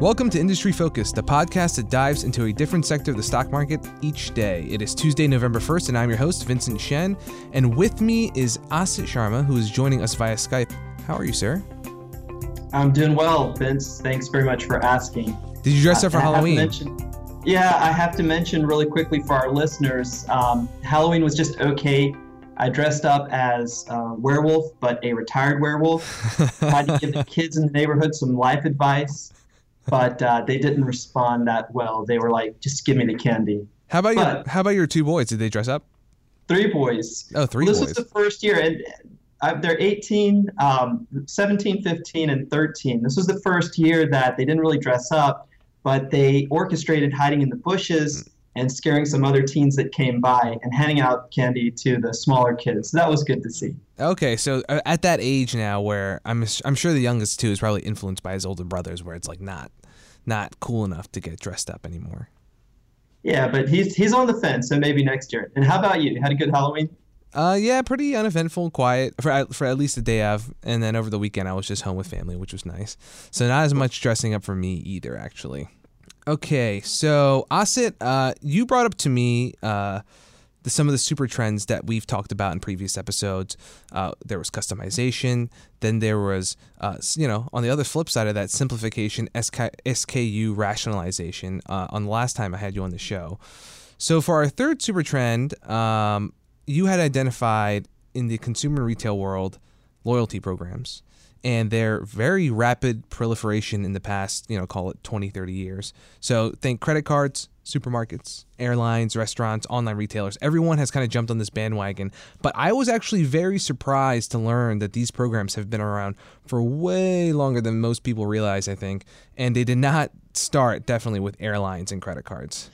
Welcome to Industry Focus, the podcast that dives into a different sector of the stock market each day. It is Tuesday, November 1st, and I'm your host, Vincent Shen. And with me is Asit Sharma, who is joining us via Skype. How are you, sir? I'm doing well, Vince. Thanks very much for asking. Did you dress up for I Halloween? mention- yeah, I have to mention really quickly for our listeners um, Halloween was just okay. I dressed up as a werewolf, but a retired werewolf. Tried to give the kids in the neighborhood some life advice, but uh, they didn't respond that well. They were like, just give me the candy. how about your How about your two boys? Did they dress up? Three boys. Oh, three this boys. was the first year, and uh, they're 18, um, 17, 15, and 13. This was the first year that they didn't really dress up, but they orchestrated hiding in the bushes and scaring some other teens that came by and handing out candy to the smaller kids. So that was good to see. Okay, so uh, at that age now, where I'm I'm sure the youngest too is probably influenced by his older brothers, where it's like not not cool enough to get dressed up anymore. Yeah, but he's he's on the fence, so maybe next year. And how about you? Had a good Halloween? Uh, yeah, pretty uneventful, quiet for at- for at least the day of, and then over the weekend I was just home with family, which was nice. So not as much dressing up for me either, actually. Okay, so Asit, uh, you brought up to me uh, the, some of the super trends that we've talked about in previous episodes. Uh, there was customization, then there was, uh, you know, on the other flip side of that, simplification, SK, SKU rationalization. Uh, on the last time I had you on the show. So for our third super trend, um, you had identified in the consumer retail world loyalty programs and their very rapid proliferation in the past, you know, call it 20, 30 years. So think credit cards, supermarkets, airlines, restaurants, online retailers. Everyone has kind of jumped on this bandwagon. But I was actually very surprised to learn that these programs have been around for way longer than most people realize, I think. And they did not start definitely with airlines and credit cards.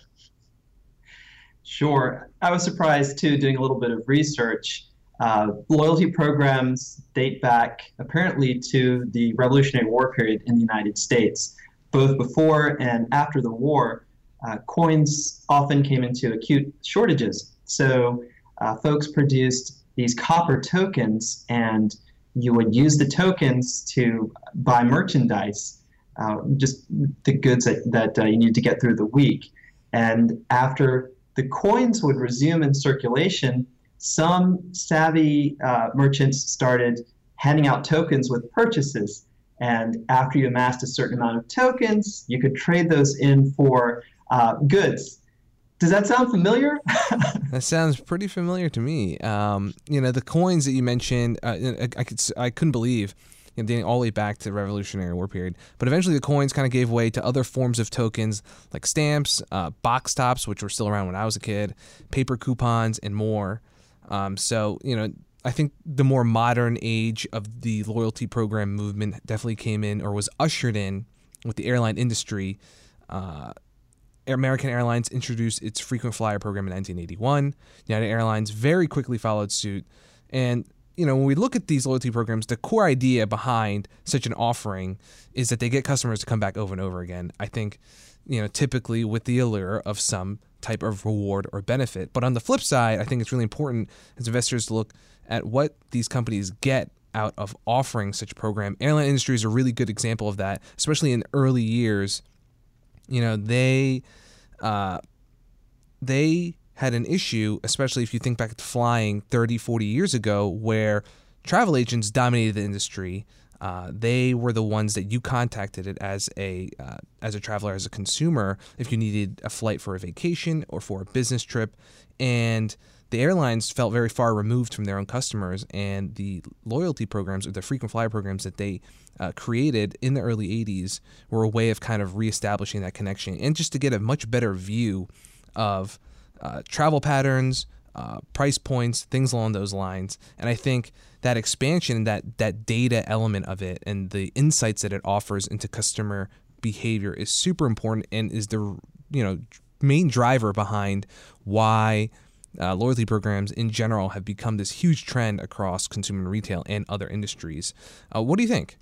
Sure. I was surprised too, doing a little bit of research. Uh, loyalty programs date back apparently to the Revolutionary War period in the United States. Both before and after the war, uh, coins often came into acute shortages. So uh, folks produced these copper tokens, and you would use the tokens to buy merchandise, uh, just the goods that, that uh, you need to get through the week. And after the coins would resume in circulation, some savvy uh, merchants started handing out tokens with purchases. And after you amassed a certain amount of tokens, you could trade those in for uh, goods. Does that sound familiar? That sounds pretty familiar to me. Um, you know, the coins that you mentioned, uh, I, I could, I couldn't believe, you know, dating all the way back to the Revolutionary War period. But eventually, the coins kind of gave way to other forms of tokens like stamps, uh, box tops, which were still around when I was a kid, paper coupons, and more. Um, so, you know, I think the more modern age of the loyalty program movement definitely came in or was ushered in with the airline industry. Uh, American Airlines introduced its frequent flyer program in 1981. United Airlines very quickly followed suit. And, you know, when we look at these loyalty programs, the core idea behind such an offering is that they get customers to come back over and over again. I think, you know, typically with the allure of some type of reward or benefit. But on the flip side, I think it's really important as investors to look at what these companies get out of offering such a program. Airline industry is a really good example of that, especially in early years you know they uh, they had an issue especially if you think back to flying 30 40 years ago where travel agents dominated the industry. Uh, they were the ones that you contacted it as a uh, as a traveler as a consumer if you needed a flight for a vacation or for a business trip. And the airlines felt very far removed from their own customers and the loyalty programs or the frequent flyer programs that they uh, created in the early 80s were a way of kind of reestablishing that connection and just to get a much better view of uh, travel patterns, uh, price points, things along those lines. And I think that expansion, that that data element of it, and the insights that it offers into customer behavior is super important and is the you know main driver behind why uh, loyalty programs in general have become this huge trend across consumer retail and other industries. Uh, what do you think?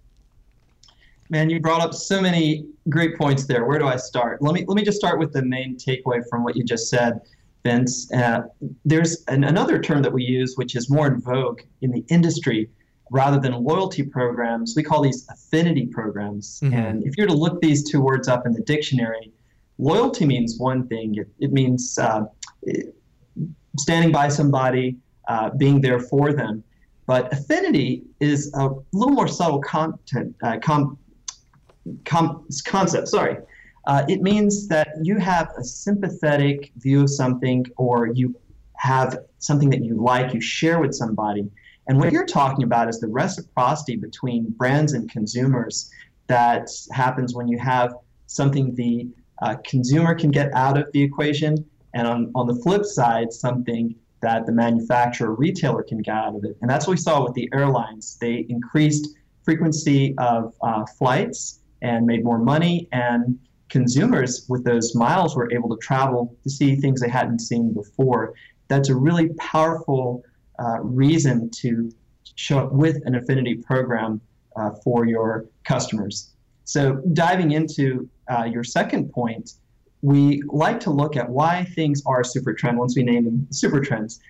Man, you brought up so many great points there. Where do I start? Let me let me just start with the main takeaway from what you just said, Vince. Uh, there's an, another term that we use, which is more in vogue in the industry, rather than loyalty programs, we call these affinity programs. Mm-hmm. And if you were to look these two words up in the dictionary, loyalty means one thing. It, it means uh, standing by somebody, uh, being there for them. But affinity is a little more subtle content, uh, com, com, concept. Sorry. Uh, it means that you have a sympathetic view of something or you have something that you like, you share with somebody. And what you're talking about is the reciprocity between brands and consumers that happens when you have something the uh, consumer can get out of the equation, and on, on the flip side, something that the manufacturer retailer can get out of it. And that's what we saw with the airlines. They increased frequency of uh, flights and made more money, and consumers with those miles were able to travel to see things they hadn't seen before. That's a really powerful uh, reason to show up with an affinity program uh, for your customers. So, diving into uh, your second point, we like to look at why things are super trend once we name them super trends.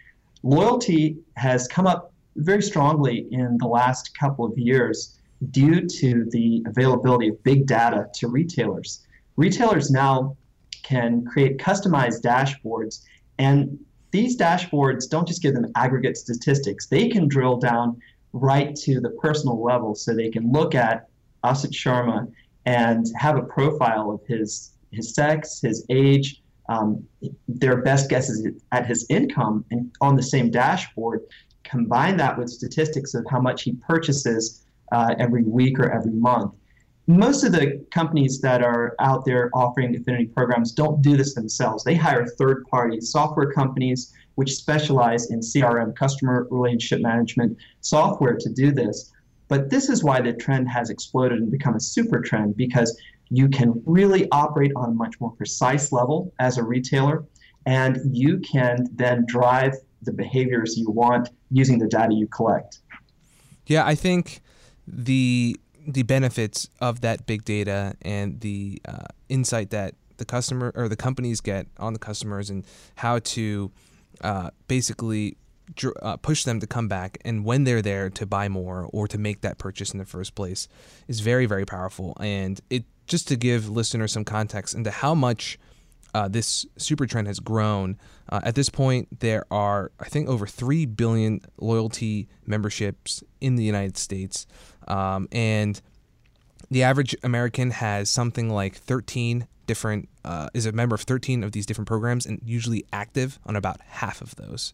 Loyalty has come up very strongly in the last couple of years due to the availability of big data to retailers. Retailers now can create customized dashboards and these dashboards don't just give them aggregate statistics. They can drill down right to the personal level so they can look at Asit Sharma and have a profile of his his sex, his age, um, their best guesses at his income, and on the same dashboard, combine that with statistics of how much he purchases uh, every week or every month most of the companies that are out there offering affinity programs don't do this themselves. They hire third party software companies which specialize in CRM, customer relationship management software, to do this. But this is why the trend has exploded and become a super trend because you can really operate on a much more precise level as a retailer, and you can then drive the behaviors you want using the data you collect. Yeah, I think the the benefits of that big data and the uh, insight that the customer or the companies get on the customers and how to uh, basically uh, push them to come back and when they're there to buy more or to make that purchase in the first place is very very powerful and it just to give listeners some context into how much uh, this super trend has grown. Uh, at this point, there are, I think, over 3 billion loyalty memberships in the United States. Um, and the average American has something like 13 different, uh, is a member of 13 of these different programs and usually active on about half of those.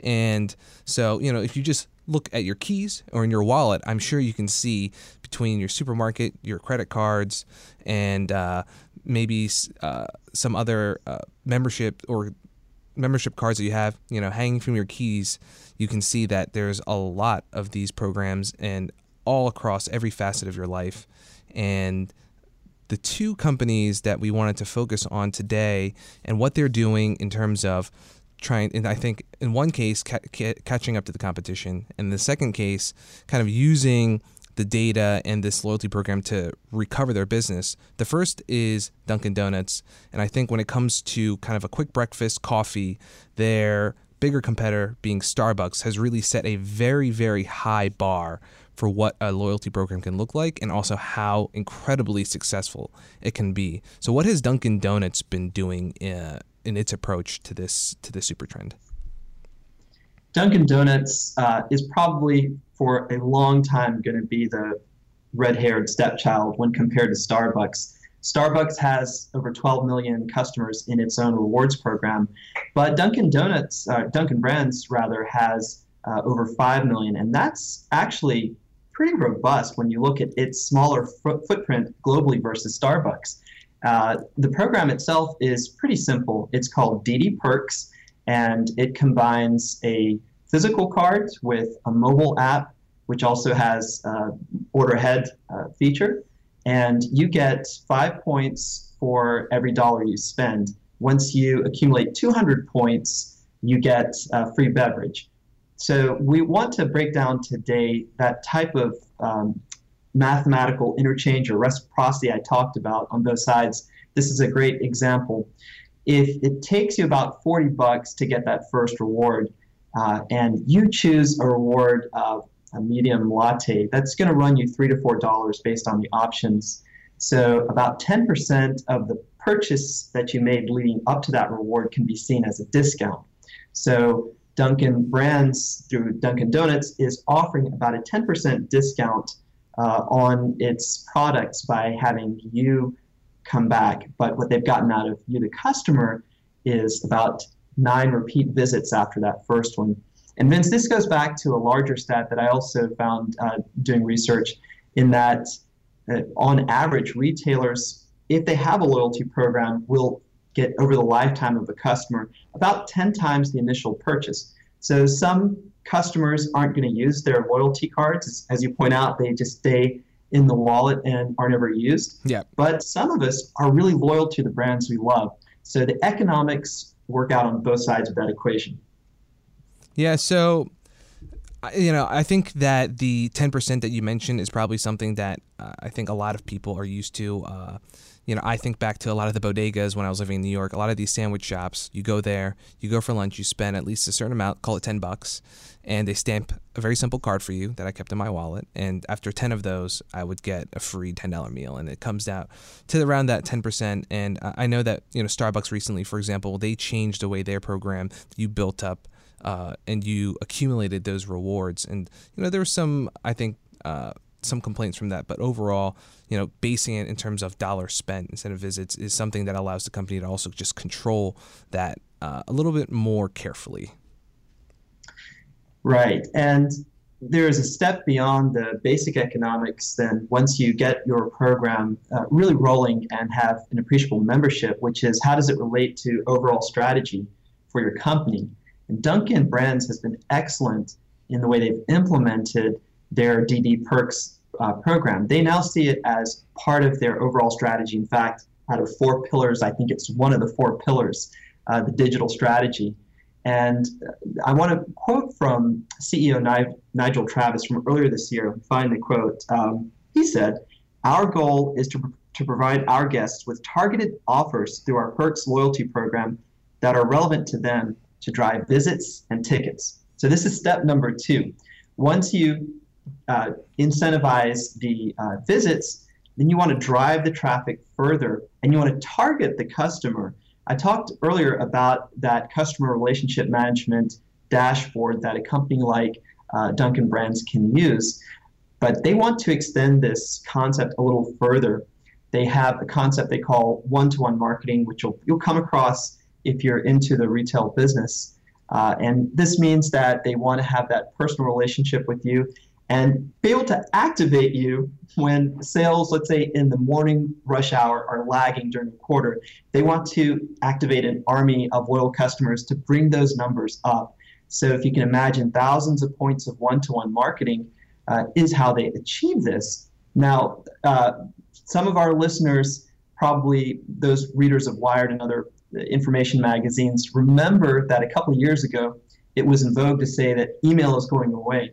And so, you know, if you just look at your keys or in your wallet, I'm sure you can see between your supermarket, your credit cards, and uh, maybe uh, some other uh, membership or membership cards that you have, you know, hanging from your keys, you can see that there's a lot of these programs and all across every facet of your life. And the two companies that we wanted to focus on today and what they're doing in terms of trying, and I think in one case, ca- ca- catching up to the competition, and the second case, kind of using the data and this loyalty program to recover their business. The first is Dunkin' Donuts. And I think when it comes to kind of a quick breakfast coffee, their bigger competitor, being Starbucks, has really set a very, very high bar for what a loyalty program can look like and also how incredibly successful it can be. So, what has Dunkin' Donuts been doing uh, in its approach to this to this super trend? Dunkin' Donuts uh, is probably for a long time going to be the red-haired stepchild when compared to Starbucks. Starbucks has over 12 million customers in its own rewards program, but Dunkin' Donuts, uh, Dunkin' Brands rather, has uh, over 5 million, and that's actually pretty robust when you look at its smaller footprint globally versus Starbucks. Uh, the program itself is pretty simple. It's called DD Perks, and it combines a physical card with a mobile app, which also has uh, order ahead uh, feature, and you get five points for every dollar you spend. Once you accumulate 200 points, you get a free beverage. So we want to break down today that type of um, mathematical interchange or reciprocity I talked about on both sides. This is a great example if it takes you about 40 bucks to get that first reward uh, and you choose a reward of a medium latte, that's going to run you three to four dollars based on the options. So about 10% of the purchase that you made leading up to that reward can be seen as a discount. So Dunkin' Brands through Dunkin' Donuts is offering about a 10% discount uh, on its products by having you come back. But what they've gotten out of you, the customer, is about nine repeat visits after that first one. And Vince, this goes back to a larger stat that I also found uh, doing research in that uh, on average, retailers, if they have a loyalty program, will get over the lifetime of a customer about 10 times the initial purchase. So some customers aren't going to use their loyalty cards. As you point out, they just stay in the wallet and are never used. Yeah. But some of us are really loyal to the brands we love. So the economics work out on both sides of that equation. Yeah. So, you know, I think that the 10% that you mentioned is probably something that uh, I think a lot of people are used to. Uh, you know, I think back to a lot of the bodegas when I was living in New York. A lot of these sandwich shops, you go there, you go for lunch, you spend at least a certain amount, call it 10 bucks, and they stamp a very simple card for you that I kept in my wallet. And after 10 of those, I would get a free $10 meal. And it comes out to around that 10%. And I know that, you know, Starbucks recently, for example, they changed the way their program you built up uh, and you accumulated those rewards. And, you know, there was some, I think, uh, some complaints from that, but overall, you know, basing it in terms of dollars spent instead of visits is something that allows the company to also just control that uh, a little bit more carefully. Right, and there is a step beyond the basic economics. Then, once you get your program uh, really rolling and have an appreciable membership, which is how does it relate to overall strategy for your company? Dunkin' Brands has been excellent in the way they've implemented their DD Perks uh, program. They now see it as part of their overall strategy. In fact, out of four pillars, I think it's one of the four pillars, uh, the digital strategy. And uh, I want to quote from CEO Nigel Travis from earlier this year. Find the quote. Um, he said, Our goal is to, to provide our guests with targeted offers through our Perks loyalty program that are relevant to them to drive visits and tickets. So, this is step number two. Once you uh, incentivize the uh, visits, then you want to drive the traffic further and you want to target the customer. I talked earlier about that customer relationship management dashboard that a company like uh, Dunkin' Brands can use, but they want to extend this concept a little further. They have a concept they call one-to-one marketing, which you'll, you'll come across if you're into the retail business. Uh, and this means that they want to have that personal relationship with you and be able to activate you when sales, let's say in the morning rush hour, are lagging during the quarter. They want to activate an army of loyal customers to bring those numbers up. So if you can imagine thousands of points of one-to-one marketing uh, is how they achieve this. Now, uh, some of our listeners, probably those readers of Wired and other information magazines, remember that a couple of years ago, it was in vogue to say that email is going away.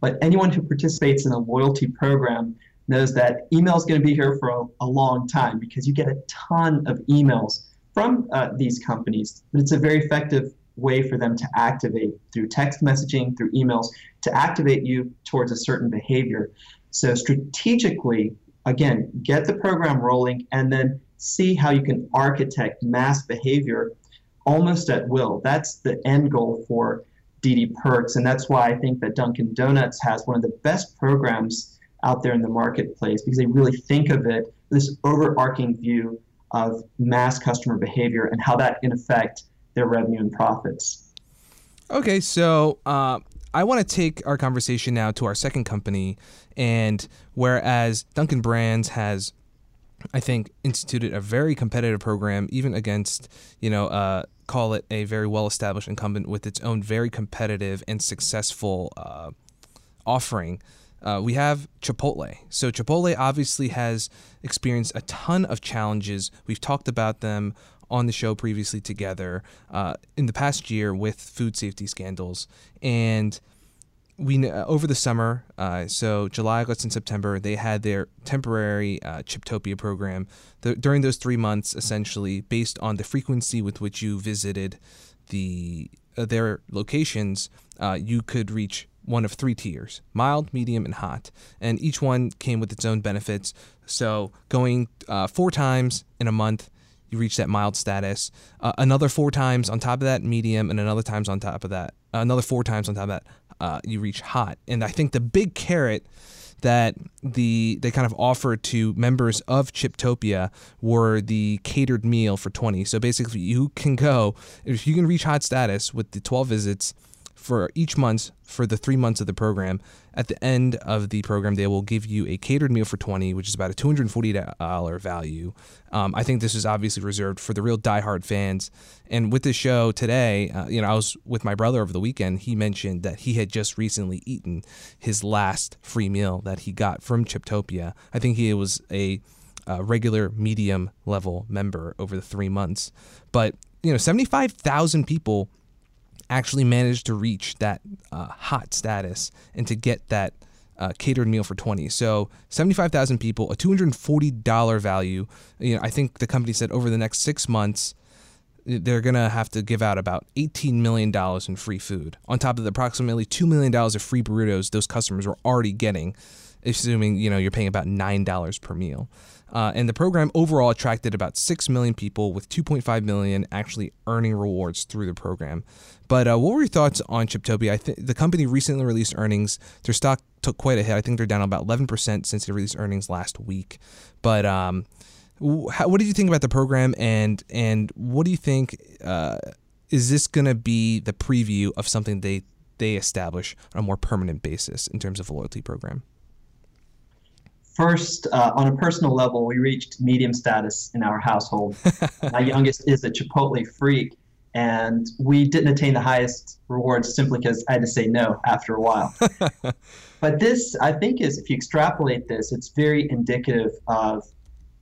But anyone who participates in a loyalty program knows that email is going to be here for a, a, long time because you get a ton of emails from uh, these companies. But it's a very effective way for them to activate through text messaging, through emails, to activate you towards a certain behavior. So strategically, again, get the program rolling and then see how you can architect mass behavior almost at will. That's the end goal for DD Perks, and that's why I think that Dunkin' Donuts has one of the best programs out there in the marketplace because they really think of it this overarching view of mass customer behavior and how that can affect their revenue and profits. Okay, so uh, I want to take our conversation now to our second company, and whereas Dunkin' Brands has I think instituted a very competitive program, even against you know uh, call it a very well established incumbent with its own very competitive and successful uh, offering. Uh, we have Chipotle. So, Chipotle obviously has experienced a ton of challenges. We've talked about them on the show previously together uh, in the past year with food safety scandals. And we uh, over the summer, uh, so July, August, and September, they had their temporary uh, Chiptopia program. The, during those three months, essentially, based on the frequency with which you visited the uh, their locations, uh, you could reach one of three tiers mild, medium, and hot. And each one came with its own benefits. So going uh, four times in a month, you reach that mild status. Uh, another four times on top of that, medium, and another times on top of that, another four times on top of that, uh, you reach hot. And I think the big carrot that the they kind of offered to members of Chiptopia were the catered meal for 20. So basically you can go if you can reach hot status with the 12 visits for each month for the three months of the program. At the end of the program, they will give you a catered meal for 20, which is about a $240 value. Um, I think this is obviously reserved for the real diehard fans. And with this show today, uh, you know, I was with my brother over the weekend. He mentioned that he had just recently eaten his last free meal that he got from Chiptopia. I think he was a uh, regular medium level member over the three months. But, you know, 75,000 people actually managed to reach that uh, hot status and to get that uh, catered meal for 20 so 75000 people a $240 value. You know i think the company said over the next six months they're going to have to give out about $18 million in free food. On top of the approximately $2 million of free burritos those customers were already getting assuming you know you're paying about $9 per meal uh, and the program overall attracted about 6 million people, with 2.5 million actually earning rewards through the program. But uh, what were your thoughts on Chiptopia? I think the company recently released earnings. Their stock took quite a hit. I think they're down about 11% since they released earnings last week. But um, how, what did you think about the program, and and what do you think? Uh, is this going to be the preview of something they they establish on a more permanent basis in terms of a loyalty program? First, uh, on a personal level, we reached medium status in our household. My youngest is a Chipotle freak, and we didn't attain the highest rewards simply because I had to say no after a while. but this, I think, is if you extrapolate this, it's very indicative of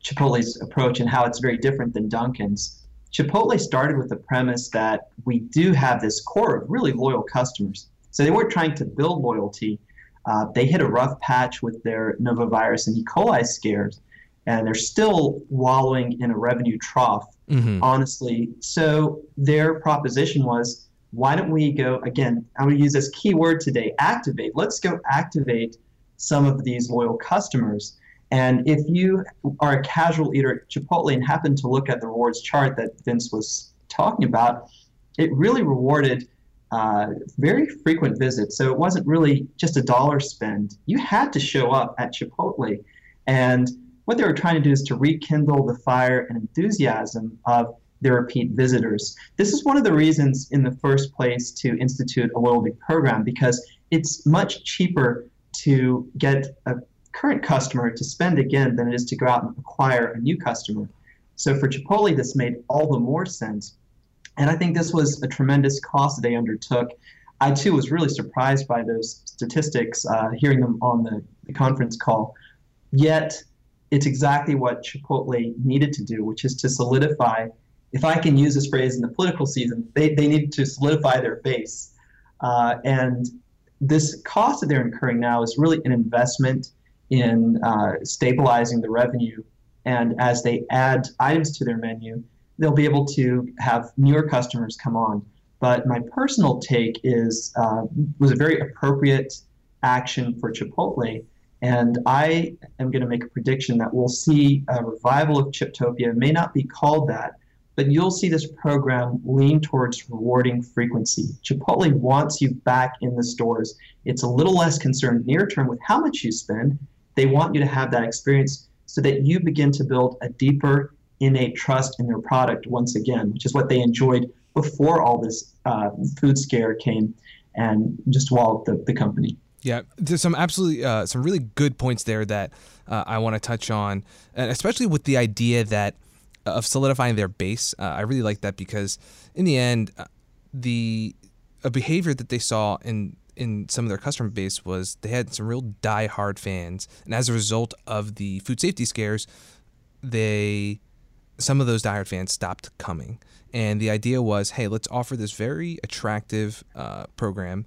Chipotle's approach and how it's very different than Dunkin's. Chipotle started with the premise that we do have this core of really loyal customers. So they weren't trying to build loyalty, uh, they hit a rough patch with their norovirus and E. coli scares, and they're still wallowing in a revenue trough, mm-hmm. honestly. So their proposition was why don't we go, again, I'm going to use this key word today activate. Let's go activate some of these loyal customers. And if you are a casual eater at Chipotle and happen to look at the rewards chart that Vince was talking about, it really rewarded uh, very frequent visits. So it wasn't really just a dollar spend. You had to show up at Chipotle. And what they were trying to do is to rekindle the fire and enthusiasm of their repeat visitors. This is one of the reasons in the first place to institute a loyalty program because it's much cheaper to get a current customer to spend again than it is to go out and acquire a new customer. So for Chipotle, this made all the more sense and I think this was a tremendous cost they undertook. I too was really surprised by those statistics, uh, hearing them on the, the conference call. Yet, it's exactly what Chipotle needed to do, which is to solidify, if I can use this phrase in the political season, they, they needed to solidify their base. Uh, and this cost that they're incurring now is really an investment in uh, stabilizing the revenue. And as they add items to their menu, they'll be able to have newer customers come on. But my personal take is uh, was a very appropriate action for Chipotle, and I am going to make a prediction that we'll see a revival of Chiptopia. It may not be called that, but you'll see this program lean towards rewarding frequency. Chipotle wants you back in the stores. It's a little less concerned near term with how much you spend. They want you to have that experience so that you begin to build a deeper innate trust in their product once again, which is what they enjoyed before all this uh, food scare came and just walled the, the company. Yeah, there's some absolutely uh, some really good points there that uh, I want to touch on, and especially with the idea that uh, of solidifying their base. Uh, I really like that because in the end, uh, the a behavior that they saw in in some of their customer base was they had some real die-hard fans, and as a result of the food safety scares, they some of those diehard fans stopped coming. And the idea was, hey, let's offer this very attractive uh, program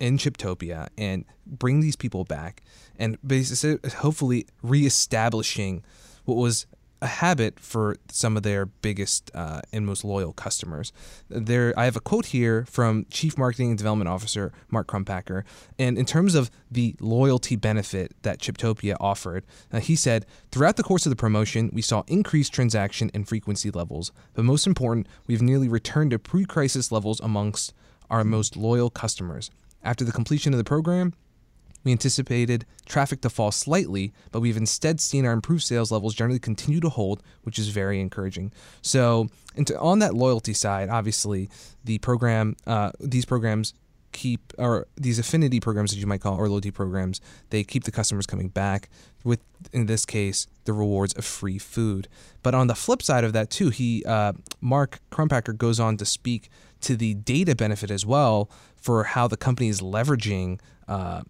in Chiptopia and bring these people back and basically hopefully reestablishing what was a habit for some of their biggest uh, and most loyal customers. There, I have a quote here from Chief Marketing and Development Officer Mark Crumpacker, and in terms of the loyalty benefit that Chiptopia offered, uh, he said, "Throughout the course of the promotion, we saw increased transaction and frequency levels, but most important, we've nearly returned to pre-crisis levels amongst our most loyal customers." After the completion of the program, we anticipated traffic to fall slightly, but we've instead seen our improved sales levels generally continue to hold, which is very encouraging. So, to, on that loyalty side, obviously, the program, uh, these programs keep, or these affinity programs, as you might call, or loyalty programs, they keep the customers coming back. With in this case, the rewards of free food. But on the flip side of that too, he uh, Mark Crumpacker goes on to speak to the data benefit as well for how the company is leveraging uh,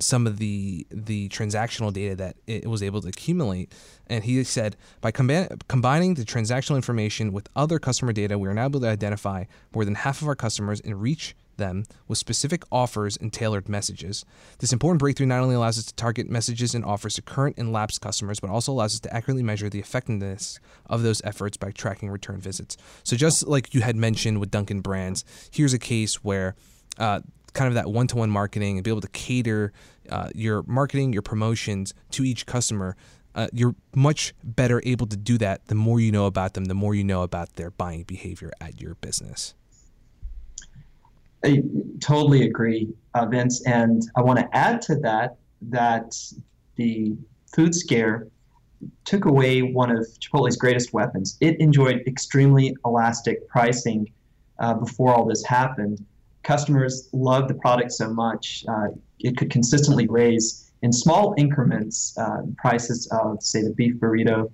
some of the the transactional data that it was able to accumulate. And he said by combi- combining the transactional information with other customer data, we are now able to identify more than half of our customers and reach them with specific offers and tailored messages. This important breakthrough not only allows us to target messages and offers to current and lapsed customers, but also allows us to accurately measure the effectiveness of those efforts by tracking return visits. So, just like you had mentioned with Dunkin' Brands, here's a case where uh, kind of that one-to-one marketing and be able to cater uh, your marketing, your promotions to each customer. Uh, you're much better able to do that the more you know about them, the more you know about their buying behavior at your business. I totally agree, uh, Vince. And I want to add to that that the food scare took away one of Chipotle's greatest weapons. It enjoyed extremely elastic pricing uh, before all this happened customers love the product so much, uh, it could consistently raise in small increments uh, prices of, say, the beef burrito,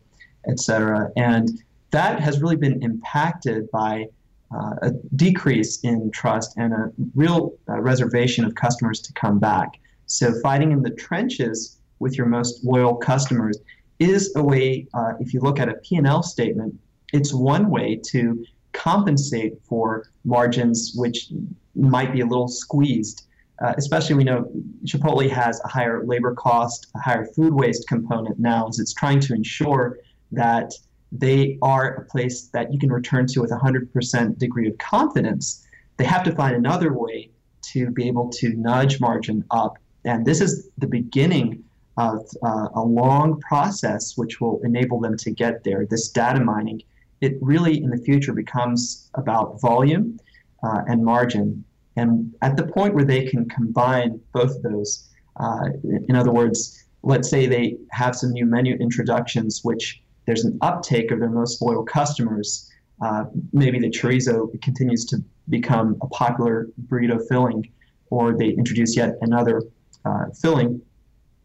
et cetera. And that has really been impacted by uh, a decrease in trust and a real uh, reservation of customers to come back. So, fighting in the trenches with your most loyal customers is a way, uh, if you look at a P&L statement, it's one way to compensate for margins which might be a little squeezed. Uh, especially, we know Chipotle has a higher labor cost, a higher food waste component now, as it's trying to ensure that they are a place that you can return to with 100% degree of confidence. They have to find another way to be able to nudge margin up. And this is the beginning of uh, a long process which will enable them to get there. This data mining, it really in the future becomes about volume uh, and margin. And at the point where they can combine both of those, uh, in other words, let's say they have some new menu introductions, which there's an uptake of their most loyal customers. Uh, maybe the chorizo continues to become a popular burrito filling, or they introduce yet another uh, filling.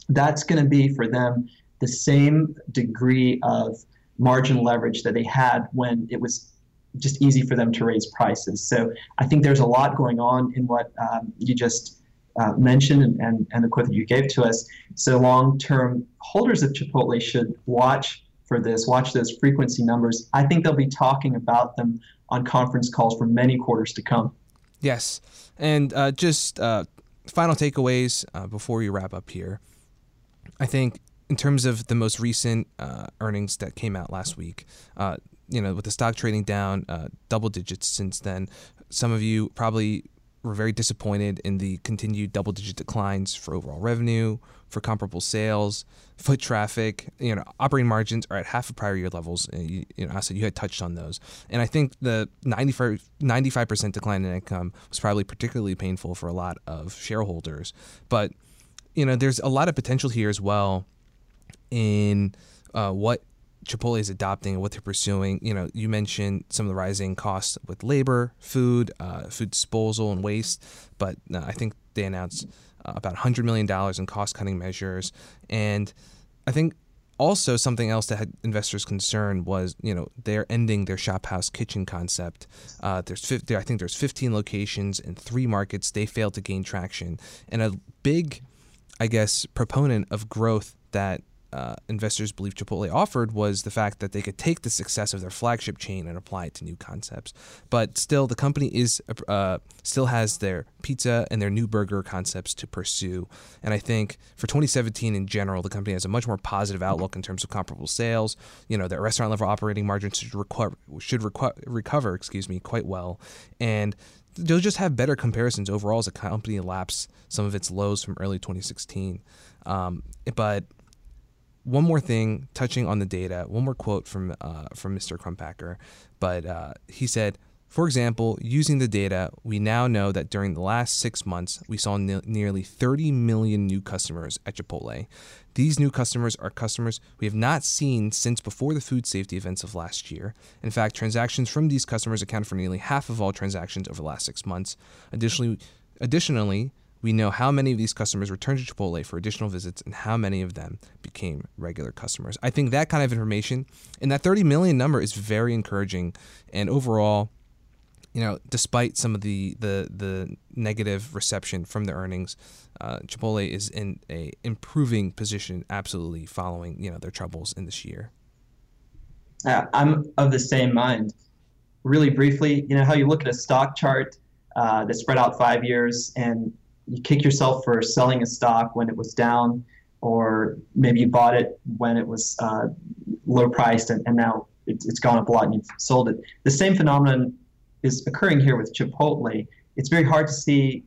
That's going to be for them the same degree of margin leverage that they had when it was just easy for them to raise prices. So I think there's a lot going on in what um, you just uh, mentioned and, and, and the quote that you gave to us. So long-term holders of Chipotle should watch for this, watch those frequency numbers. I think they'll be talking about them on conference calls for many quarters to come. Yes, and uh, just uh, final takeaways uh, before we wrap up here. I think in terms of the most recent uh, earnings that came out last week, uh, you know, with the stock trading down uh, double digits since then, some of you probably were very disappointed in the continued double digit declines for overall revenue, for comparable sales, foot traffic. You know, operating margins are at half of prior year levels. And you, you know, I said you had touched on those. And I think the 95, 95% decline in income was probably particularly painful for a lot of shareholders. But, you know, there's a lot of potential here as well in uh, what Chipotle is adopting and what they're pursuing. You know, you mentioned some of the rising costs with labor, food, uh, food disposal, and waste, but uh, I think they announced uh, about $100 million in cost cutting measures. And I think also something else that had investors concerned was, you know, they're ending their shop house kitchen concept. Uh, there's 50, I think there's 15 locations in three markets. They failed to gain traction. And a big, I guess, proponent of growth that uh, investors believe Chipotle offered was the fact that they could take the success of their flagship chain and apply it to new concepts. But still, the company is uh, still has their pizza and their new burger concepts to pursue. And I think for 2017 in general, the company has a much more positive outlook in terms of comparable sales. You know, their restaurant level operating margins should recover, should reco- recover, excuse me, quite well, and they'll just have better comparisons overall as a company laps some of its lows from early 2016. Um, but one more thing, touching on the data, one more quote from uh, from Mr. Crumpacker, but uh, he said, for example, using the data, we now know that during the last six months, we saw ne- nearly 30 million new customers at Chipotle. These new customers are customers we have not seen since before the food safety events of last year. In fact, transactions from these customers accounted for nearly half of all transactions over the last six months. Additionally, additionally, we know how many of these customers returned to Chipotle for additional visits and how many of them became regular customers. I think that kind of information and that 30 million number is very encouraging. And overall, you know, despite some of the the, the negative reception from the earnings, uh, Chipotle is in a improving position, absolutely following you know their troubles in this year. Uh, I'm of the same mind. Really briefly, you know how you look at a stock chart uh, spread out five years, and you kick yourself for selling a stock when it was down, or maybe you bought it when it was uh, low priced and, and now it, has gone up a lot and you've sold it. The same phenomenon is occurring here with Chipotle. It's very hard to see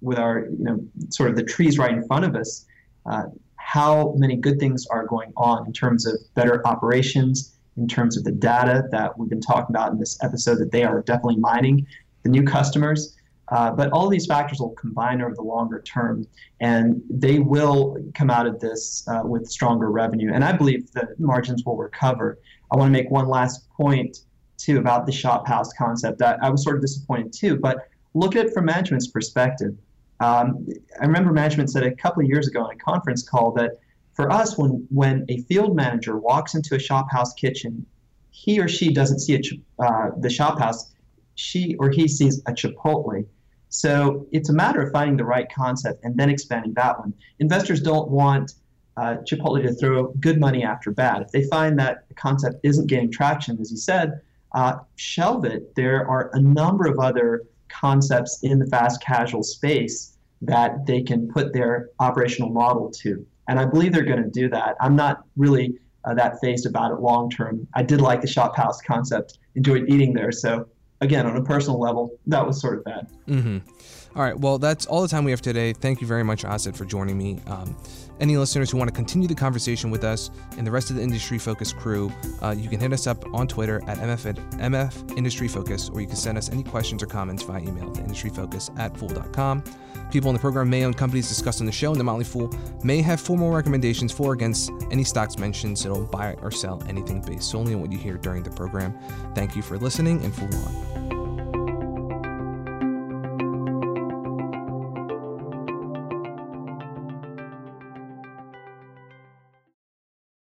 with our, you know, sort of the trees right in front of us, uh, how many good things are going on in terms of better operations, in terms of the data that we've been talking about in this episode that they are definitely mining, the new customers. Uh, but all these factors will combine over the longer term, and they will come out of this uh, with stronger revenue. And I believe that margins will recover. I want to make one last point too about the shop house concept. I, I was sort of disappointed too, but look at it from management's perspective. Um, I remember management said a couple of years ago on a conference call that for us, when when a field manager walks into a shop house kitchen, he or she doesn't see a, uh, the shop house, she or he sees a Chipotle. So it's a matter of finding the right concept and then expanding that one. Investors don't want uh, Chipotle to throw good money after bad. If they find that the concept isn't gaining traction, as you said, uh, shelve it. There are a number of other concepts in the fast casual space that they can put their operational model to. And I believe they're going to do that. I'm not really uh, that phased about it long term. I did like the shop house concept, enjoyed eating there. So again, on a personal level, that was sort of bad. Mm-hmm. All right. Well, that's all the time we have today. Thank you very much, Asit, for joining me. Um, any listeners who want to continue the conversation with us and the rest of the industry focus crew, uh, you can hit us up on Twitter at MF, MF Industry Focus, or you can send us any questions or comments via email to industryfocus at fool.com. People in the program may own companies discussed on the show, and the Motley Fool may have formal recommendations for or against any stocks mentioned, so don't buy or sell anything based solely on what you hear during the program. Thank you for listening and Fool on.